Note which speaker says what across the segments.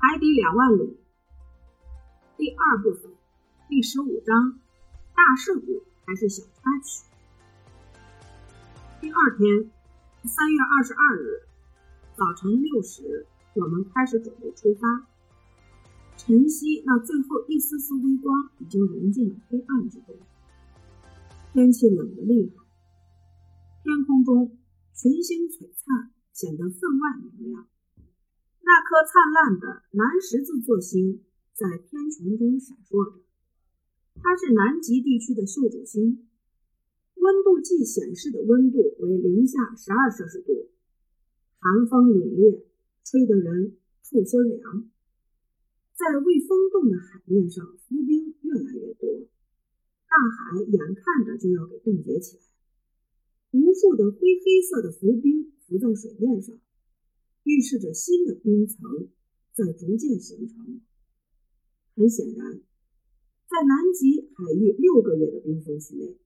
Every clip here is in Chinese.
Speaker 1: 海底两万里，第二部分，第十五章，大事故还是小插曲。第二天，三月二十二日早晨六时，我们开始准备出发。晨曦那最后一丝丝微光已经融进了黑暗之中，天气冷得厉害，天空中群星璀璨，显得分外明亮。那颗灿烂的南十字座星在天穹中闪烁着，它是南极地区的宿主星，温度计显示的温度为零下十二摄氏度，寒风凛冽，吹得人透心凉。在未风冻的海面上，浮冰越来越多，大海眼看着就要给冻结起来，无数的灰黑色的浮冰浮在水面上。预示着新的冰层在逐渐形成。很显然，在南极海域六个月的冰封期内，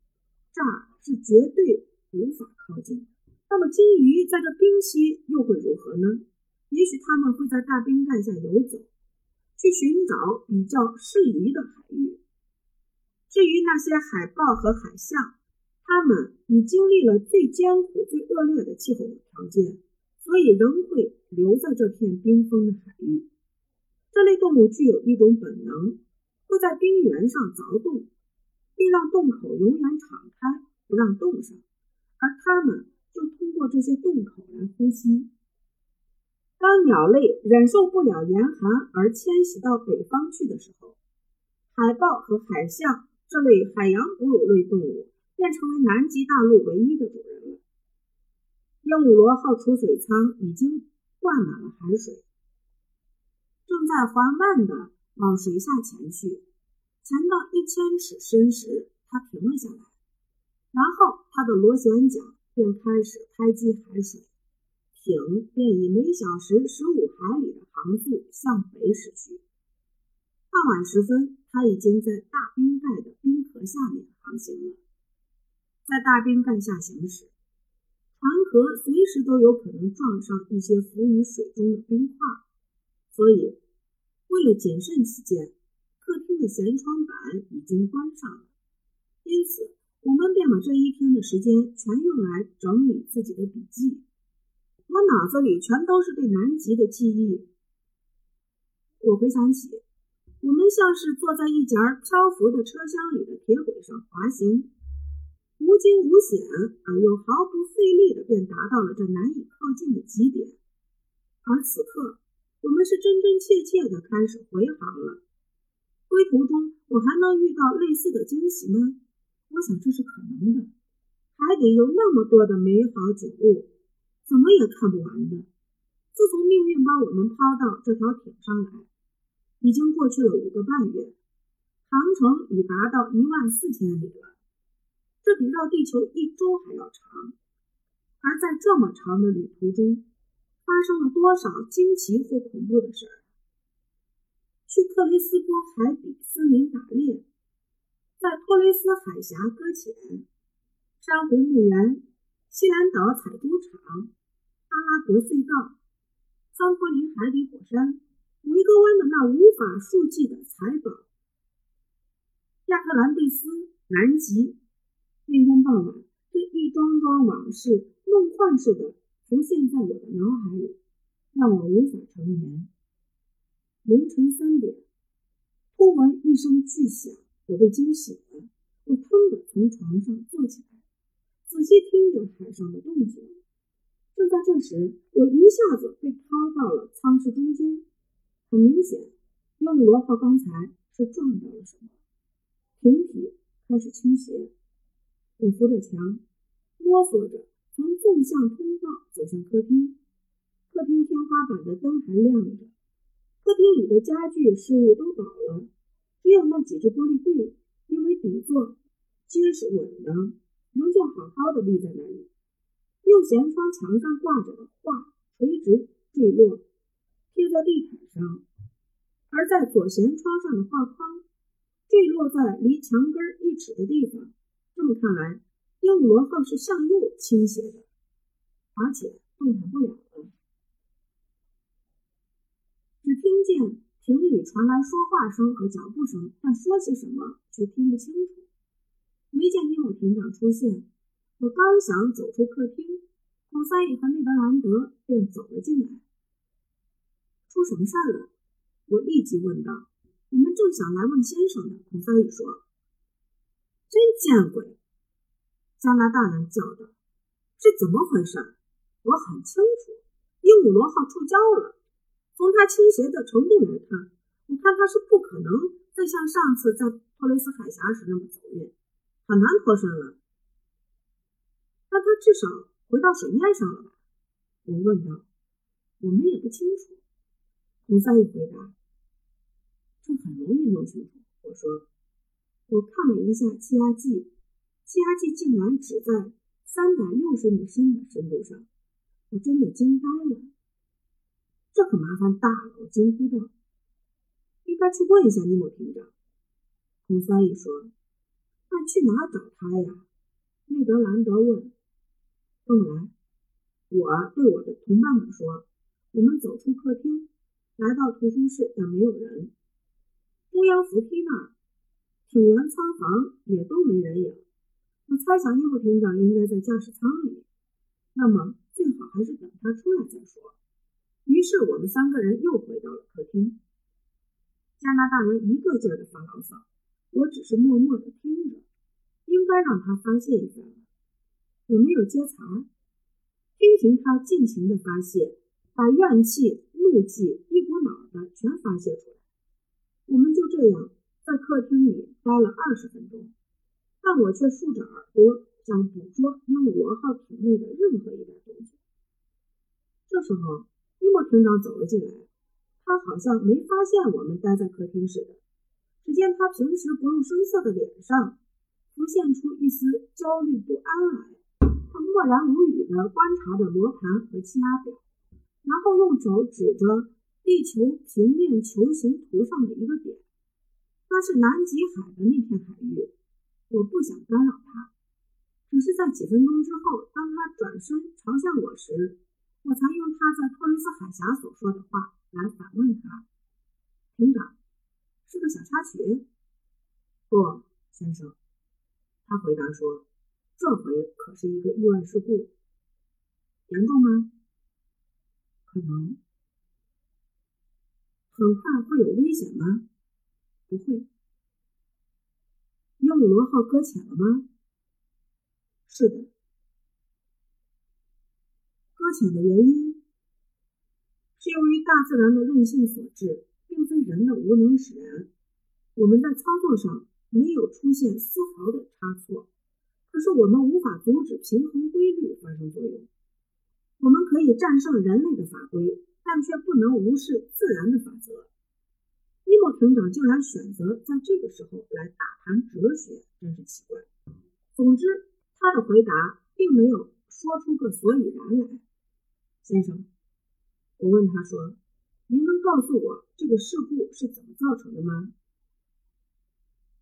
Speaker 1: 这儿是绝对无法靠近。那么，鲸鱼在这冰期又会如何呢？也许它们会在大冰盖下游走，去寻找比较适宜的海域。至于那些海豹和海象，它们已经历了最艰苦、最恶劣的气候条件。所以仍会留在这片冰封的海域。这类动物具有一种本能，会在冰原上凿洞，并让洞口永远敞开，不让冻上，而它们就通过这些洞口来呼吸。当鸟类忍受不了严寒而迁徙到北方去的时候，海豹和海象这类海洋哺乳类动物便成为南极大陆唯一的主人了。鹦鹉螺号储水舱已经灌满了海水，正在缓慢地往水下潜去。潜到一千尺深时，它停了下来，然后它的螺旋桨便开始拍击海水，艇便以每小时十五海里的航速向北驶去。傍晚时分，它已经在大冰盖的冰壳下面航行了。在大冰盖下行驶。和随时都有可能撞上一些浮于水中的冰块，所以为了谨慎起见，客厅的舷窗板已经关上了。因此，我们便把这一天的时间全用来整理自己的笔记。我脑子里全都是对南极的记忆。我回想起，我们像是坐在一节漂浮的车厢里的铁轨上滑行。无惊无险而又毫不费力的便达到了这难以靠近的极点，而此刻我们是真真切切的开始回航了。归途中我还能遇到类似的惊喜吗？我想这是可能的。海底有那么多的美好景物，怎么也看不完的。自从命运把我们抛到这条艇上来，已经过去了五个半月，航程已达到一万四千里了。这比绕地球一周还要长，而在这么长的旅途中，发生了多少惊奇或恐怖的事儿？去克雷斯波海底森林打猎，在托雷斯海峡搁浅，珊瑚墓园、西兰岛采珠场、阿拉伯隧道、桑托林海底火山、维格湾的那无法数计的财宝、亚特兰蒂斯、南极。那天傍晚，这一桩桩往事梦幻似的浮现在我的脑海里，让我无法成眠。凌晨三点，突闻一声巨响，我被惊醒了。我腾地从床上坐起来，仔细听着海上的动静。正在这时，我一下子被抛到了舱室中间。很明显，鹦鹉螺号刚才是撞到了什么，艇体开始倾斜。我扶着墙，摸索着从纵向通道走向客厅。客厅天花板的灯还亮着，客厅里的家具事物都倒了，只有那几只玻璃柜，因为底座结实稳当，仍旧好好的立在那里。右舷窗墙上挂着的画垂直坠落，贴在地毯上；而在左舷窗上的画框坠落在离墙根一尺的地方。这么看来，鹦鹉螺号是向右倾斜的，而且动弹不了了。只听见亭里传来说话声和脚步声，但说些什么却听不清楚。没见鹦鹉艇长出现，我刚想走出客厅，孔塞伊和内德兰德便走了进来。出什么事儿了？我立即问道。我们正想来问先生呢。孔塞伊说：“见鬼！”加拿大人叫道：“是怎么回事？我很清楚，鹦鹉螺号触礁了。从它倾斜的程度来看，我看它是不可能再像上次在托雷斯海峡时那么走运，很难脱身了。但它至少回到水面上了吧？”我问道。“我们也不清楚。”孔塞伊回答。这很容易弄清楚。我说，我看了一下气压计，气压计竟然只在三百六十米深的深度上，我真的惊呆了。这可麻烦大了！我惊呼道：“应该去问一下尼莫艇长。”孔塞伊说：“那去哪儿找他呀？”内德兰德问。跟我来。我对我的同伴们说：“我们走出客厅，来到图书室，但没有人。”中央扶梯那儿，艇员舱房也都没人影。我猜想尼莫艇长应该在驾驶舱里，那么最好还是等他出来再说。于是我们三个人又回到了客厅。加拿大人一个劲儿的发牢骚，我只是默默的听着。应该让他发泄一下。我没有接茬，听凭他尽情的发泄，把怨气、怒气一股脑的全发泄出来。我们就这样在客厅里待了二十分钟，但我却竖着耳朵想捕捉鹦鹉螺号体内的任何一点动静。这时候，尼莫艇长走了进来，他好像没发现我们待在客厅似的。只见他平时不露声色的脸上浮现出一丝焦虑不安来，他默然无语地观察着罗盘和气压表，然后用手指着。地球平面球形图上的一个点，那是南极海的那片海域。我不想干扰他，只是在几分钟之后，当他转身朝向我时，我才用他在托雷斯海峡所说的话来反问他：“艇长，是个小插曲？”“不，先生。”他回答说：“这回可是一个意外事故。严重吗？可能。”很快会有危险吗？不会。鹦鹉螺号搁浅了吗？是的。搁浅的原因是由于大自然的任性所致，并非人的无能使然。我们在操作上没有出现丝毫的差错，可是我们无法阻止平衡规律发生作用。我们可以战胜人类的法规。但却不能无视自然的法则。伊莫艇长竟然选择在这个时候来打谈哲学，真是奇怪。总之，他的回答并没有说出个所以然来。先生，我问他说：“您能告诉我这个事故是怎么造成的吗？”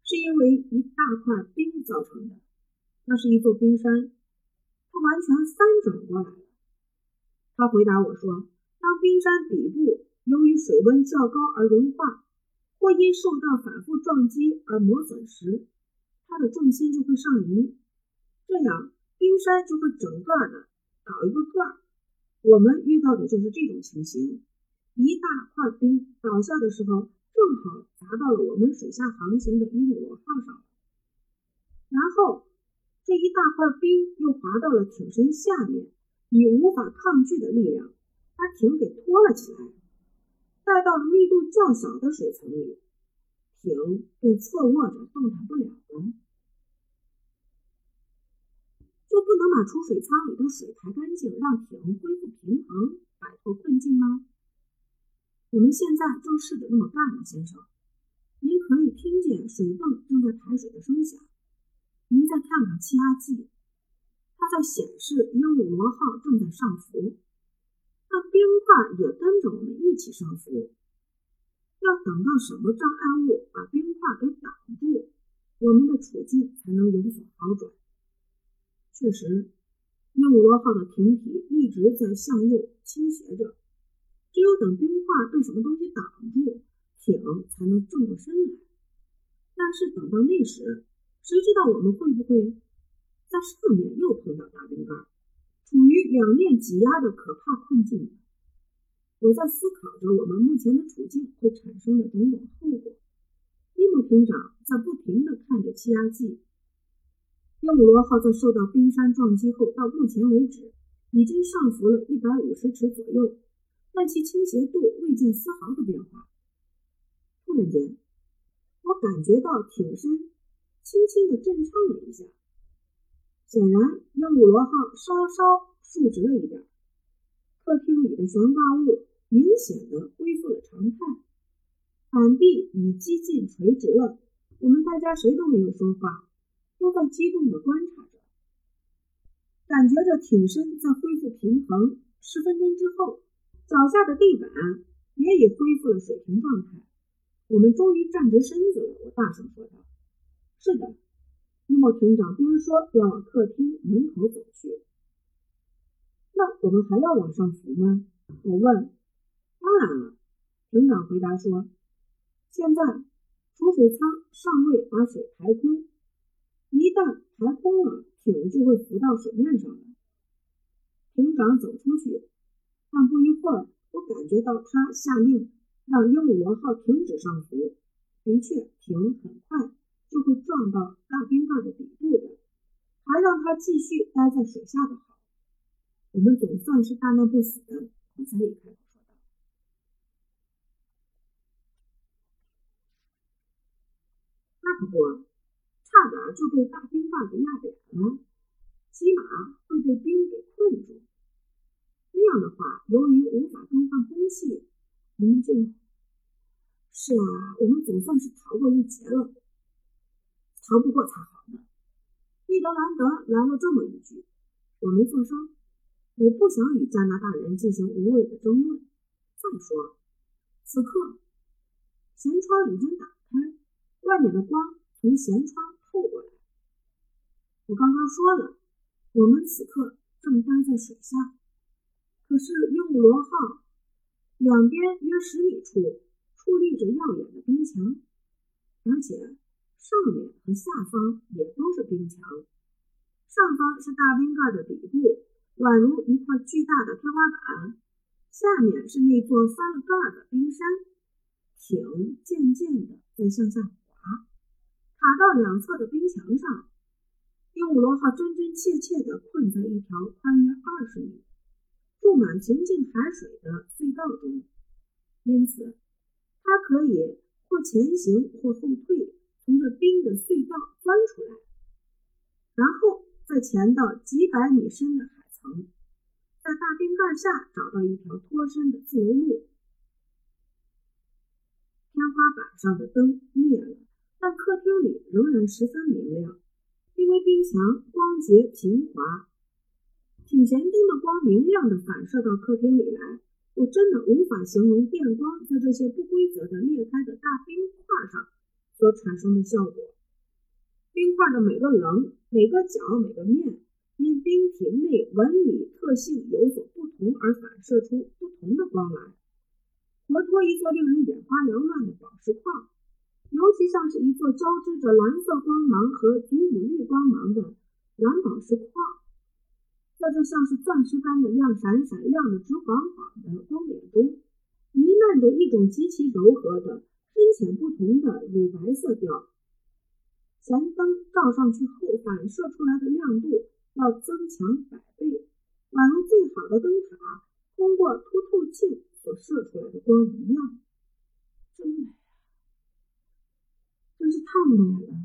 Speaker 1: 是因为一大块冰造成的。那是一座冰山，它完全翻转过来了。他回答我说。当冰山底部由于水温较高而融化，或因受到反复撞击而磨损时，它的重心就会上移，这样冰山就会整个的倒一个个儿。我们遇到的就是这种情形：一大块冰倒下的时候，正好砸到了我们水下航行的鹦鹉螺号上，然后这一大块冰又滑到了艇身下面，以无法抗拒的力量。把艇给拖了起来，带到了密度较小的水层里，艇便侧卧着动弹不了了。就不能把储水舱里的水排干净，让艇恢复平衡，摆脱困境吗？我们现在正试着那么干呢，先生。您可以听见水泵正在排水的声响。您再看看气压计，它在显示鹦鹉螺号正在上浮。冰块也跟着我们一起上浮。要等到什么障碍物把冰块给挡住，我们的处境才能有所好转。确实，鹦鹉螺号的艇体一直在向右倾斜着，只有等冰块被什么东西挡住，艇才能正过身来。但是等到那时，谁知道我们会不会在上面又碰到大冰盖，处于两面挤压的可怕困境？我在思考着我们目前的处境会产生的种种后果。尼莫艇长在不停地看着气压计。鹦鹉螺号在受到冰山撞击后，到目前为止已经上浮了一百五十尺左右，但其倾斜度未见丝毫的变化。突然间，我感觉到艇身轻轻地震颤了一下，显然鹦鹉螺号稍稍竖直了一点。客厅里的悬挂物明显的恢复了常态，板壁已几近垂直了。我们大家谁都没有说话。都在激动地观察着，感觉着挺身在恢复平衡。十分钟之后，脚下的地板也已恢复了水平状态。我们终于站直身子了，我大声说道：“是的。”尼莫艇长边说边往客厅门口走去。“那我们还要往上浮吗？”我问。“当然了。”艇长回答说，“现在储水舱尚未把水排空。”一旦排空了，艇就会浮到水面上来。艇长走出去，但不一会儿，我感觉到他下令让鹦鹉螺号停止上浮。的确，艇很快就会撞到大冰盖的底部的，还让它继续待在水下的好。我们总算是大难不死的，孔塞里开口说道。那不过。就被大冰棒给压扁了，起码会被冰给困住。那样的话，由于无法更换空气，我们就……是啊，我们总算是逃过一劫了。逃不过才好呢。利德兰德来了这么一句：“我没做声，我不想与加拿大人进行无谓的争论。再说，此刻舷窗已经打开，外面的光从舷窗。”透过来。我刚刚说了，我们此刻正待在水下，可是鹦鹉螺号两边约十米处矗立着耀眼的冰墙，而且上面和下方也都是冰墙。上方是大冰盖的底部，宛如一块巨大的天花板；下面是那座翻了盖的冰山。艇渐渐地在向下。卡到两侧的冰墙上，鹦鹉螺号真真切切地困在一条宽约二十米、注满平静海水的隧道中，因此它可以或前行或后退，从这冰的隧道钻出来，然后再潜到几百米深的海层，在大冰盖下找到一条脱身的自由路。天花板上的灯灭了。但客厅里仍然十分明亮，因为冰墙光洁平滑，挺前灯的光明亮的反射到客厅里来。我真的无法形容电光在这些不规则的裂开的大冰块上所产生的效果。冰块的每个棱、每个角、每个面，因冰体内纹理特性有所不同而反射出不同的光来，活脱一座令人眼花缭乱的宝石矿。尤其像是一座交织着蓝色光芒和祖母绿光芒的蓝宝石矿，在这像是钻石般的亮闪闪、亮的直晃晃的光点中，弥漫着一种极其柔和的、深浅不同的乳白色调。前灯照上去后，反射出来的亮度要增强百倍，宛如最好的灯塔通过凸透镜所射出来的光一样，真美。真是太美了！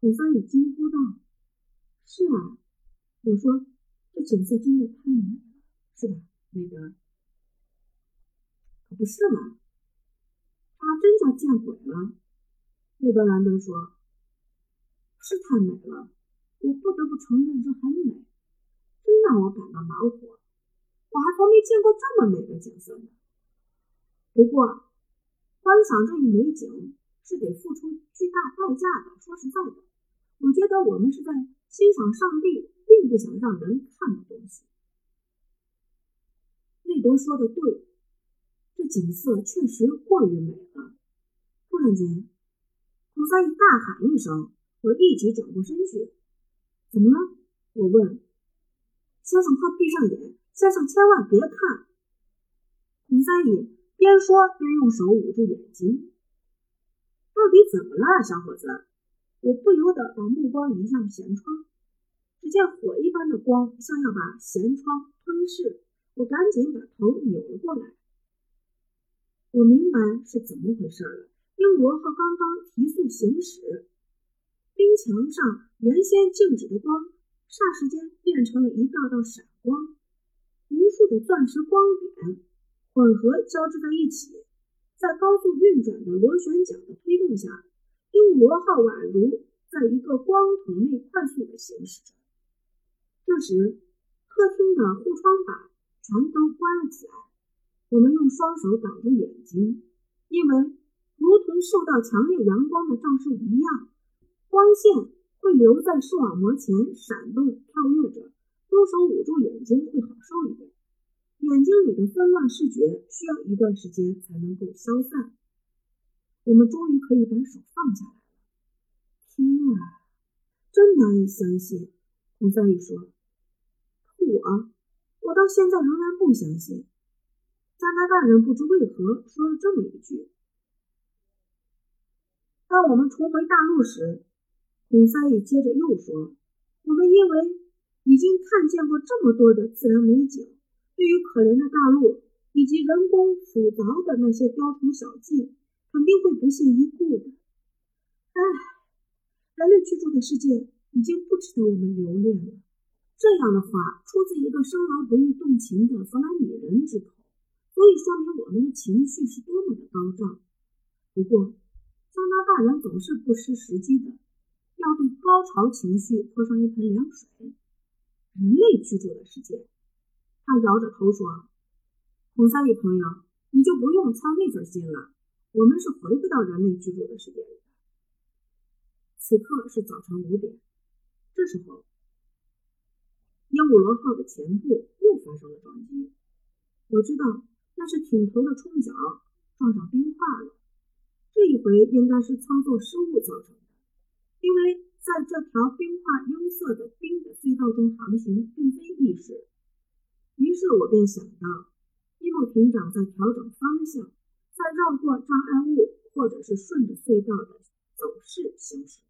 Speaker 1: 孔三也惊呼道：“是啊，我说这景色真的太美了，是吧，内德？可不是嘛，他真叫见鬼了！”内德兰德说：“是太美了，我不得不承认这很美，真让我感到恼火。我还从没见过这么美的景色呢。不过，观赏这一美景。”是得付出巨大代价的。说实在的，我觉得我们是在欣赏上帝并不想让人看的东西。内德说的对，这景色确实过于美了。突然间，孔三一大喊一声，我立即转过身去。怎么了？我问。先生，快闭上眼！先生，千万别看！孔三乙边说边用手捂住眼睛。到底怎么了，小伙子？我不由得把目光移向舷窗，只见火一般的光像要把舷窗吞噬。我赶紧把头扭了过来。我明白是怎么回事了。英罗号刚刚提速行驶，冰墙上原先静止的光，霎时间变成了一道道闪光，无数的钻石光点混合交织在一起，在高速运转的螺旋桨的推动下。鹦鹉螺号宛如在一个光筒内快速地行驶着。这时，客厅的护窗板全都关了起来。我们用双手挡住眼睛，因为如同受到强烈阳光的照射一样，光线会留在视网膜前闪动跳跃着。用手捂住眼睛会好受一点。眼睛里的纷乱视觉需要一段时间才能够消散。我们终于可以把手放下来了。天啊，真难以相信！孔三宇说：“我，我到现在仍然不相信。”加拿大人不知为何说了这么一句。当我们重回大陆时，孔三宇接着又说：“我们因为已经看见过这么多的自然美景，对于可怜的大陆以及人工复凿的那些雕虫小技。”肯定会不屑一顾的。唉，人类居住的世界已经不值得我们留恋了。这样的话出自一个生来不易动情的弗兰米人之口，足以说明我们的情绪是多么的高涨。不过，加拿大人总是不失时机的，要对高潮情绪泼上一盆凉水。人类居住的世界，他摇着头说：“孔三义朋友，你就不用操那份心了。”我们是回不到人类居住的世界里的。此刻是早晨五点，这时候，鹦鹉螺号的前部又发生了撞击。我知道那是艇头的冲角撞上冰块了。这一回应该是操作失误造成的，因为在这条冰块拥塞的冰的隧道中航行并非易事。于是我便想到，伊木艇长在调整方向。在绕过障碍物，或者是顺着隧道的走势行驶，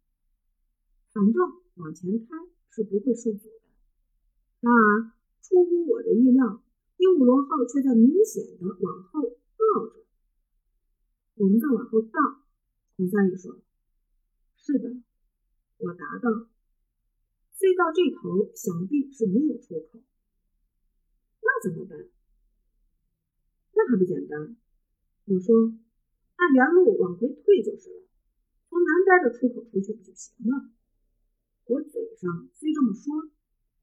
Speaker 1: 反正往前开是不会受阻的。然而，出乎我的意料，鹦鹉螺号却在明显的往后倒着。我们在往后倒，孔三宇说：“是的，我答道。隧道这头想必是没有出口，怎么办？那还不简单。”我说：“按原路往回退就是了，从南边的出口出去不就行了？”我嘴上虽这么说，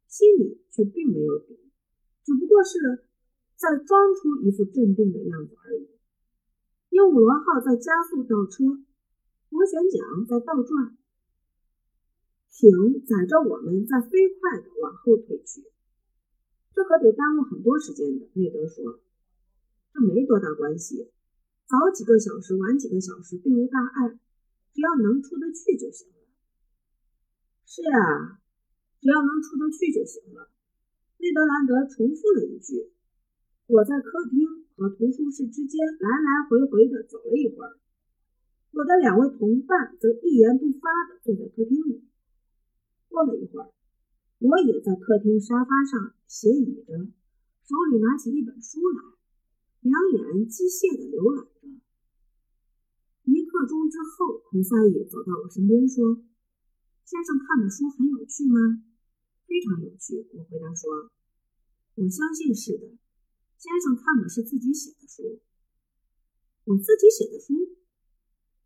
Speaker 1: 心里却并没有底，只不过是在装出一副镇定的样子而已。鹦鹉螺号在加速倒车，螺旋桨在倒转，艇载着我们在飞快地往后退去。这可得耽误很多时间的。内德说：“这没多大关系。”早几个小时，晚几个小时，并无大碍，只要能出得去就行了。是啊，只要能出得去就行了。内德兰德重复了一句。我在客厅和图书室之间来来回回的走了一会儿，我的两位同伴则一言不发的坐在客厅里。过了一会儿，我也在客厅沙发上斜倚着，手里拿起一本书来。两眼机械地浏览着。一刻钟之后，孔三野走到我身边说：“先生看的书很有趣吗？”“非常有趣。”我回答说。“我相信是的。”先生看的是自己写的书。我自己写的书？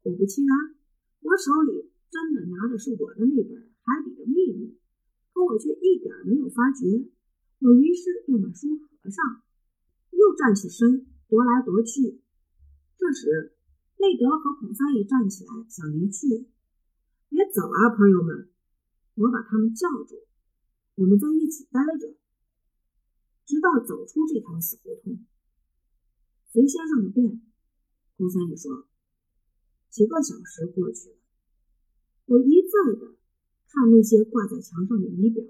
Speaker 1: 果不其然，我手里真的拿的是我的那本《海底的秘密》，可我却一点没有发觉。我于是便把书合上。又站起身，踱来踱去。这时，内德和孔三一站起来，想离去。别走啊，朋友们！我把他们叫住。我们在一起待着，直到走出这条死胡同。随先生的便。孔三爷说：“几个小时过去了，我一再的看那些挂在墙上的仪表，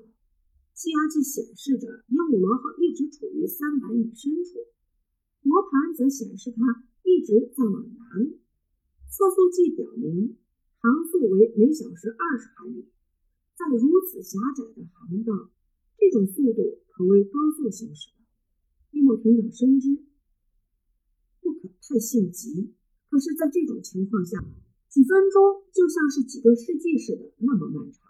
Speaker 1: 气压计显示着鹦鹉螺号一直处于三百米深处，罗盘则显示它一直在往南。测速计表明航速为每小时二十海里，在如此狭窄的航道，这种速度可谓高速行驶的。伊莫艇长深知不可。”太性急，可是，在这种情况下，几分钟就像是几个世纪似的那么漫长。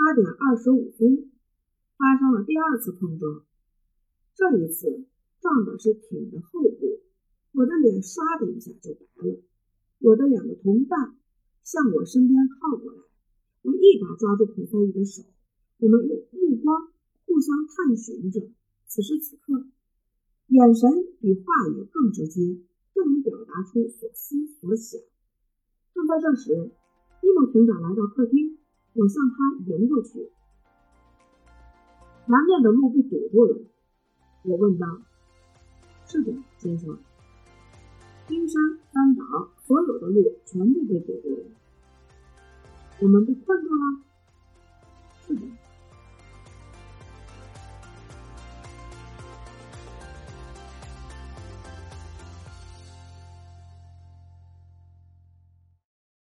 Speaker 1: 八点二十五分，发生了第二次碰撞，这一次撞的是艇的后部，我的脸唰的一下就白了。我的两个同伴向我身边靠过来，我一把抓住孔三一的手，我们用目光互相探寻着。此时此刻。眼神比话语更直接，更能表达出所思所想。正在这时，伊莫艇长来到客厅，我向他迎过去。南面的路被堵住了，我问道：“是的，先生。冰山、三岛，所有的路全部被堵住了。我们被困住了。是的。”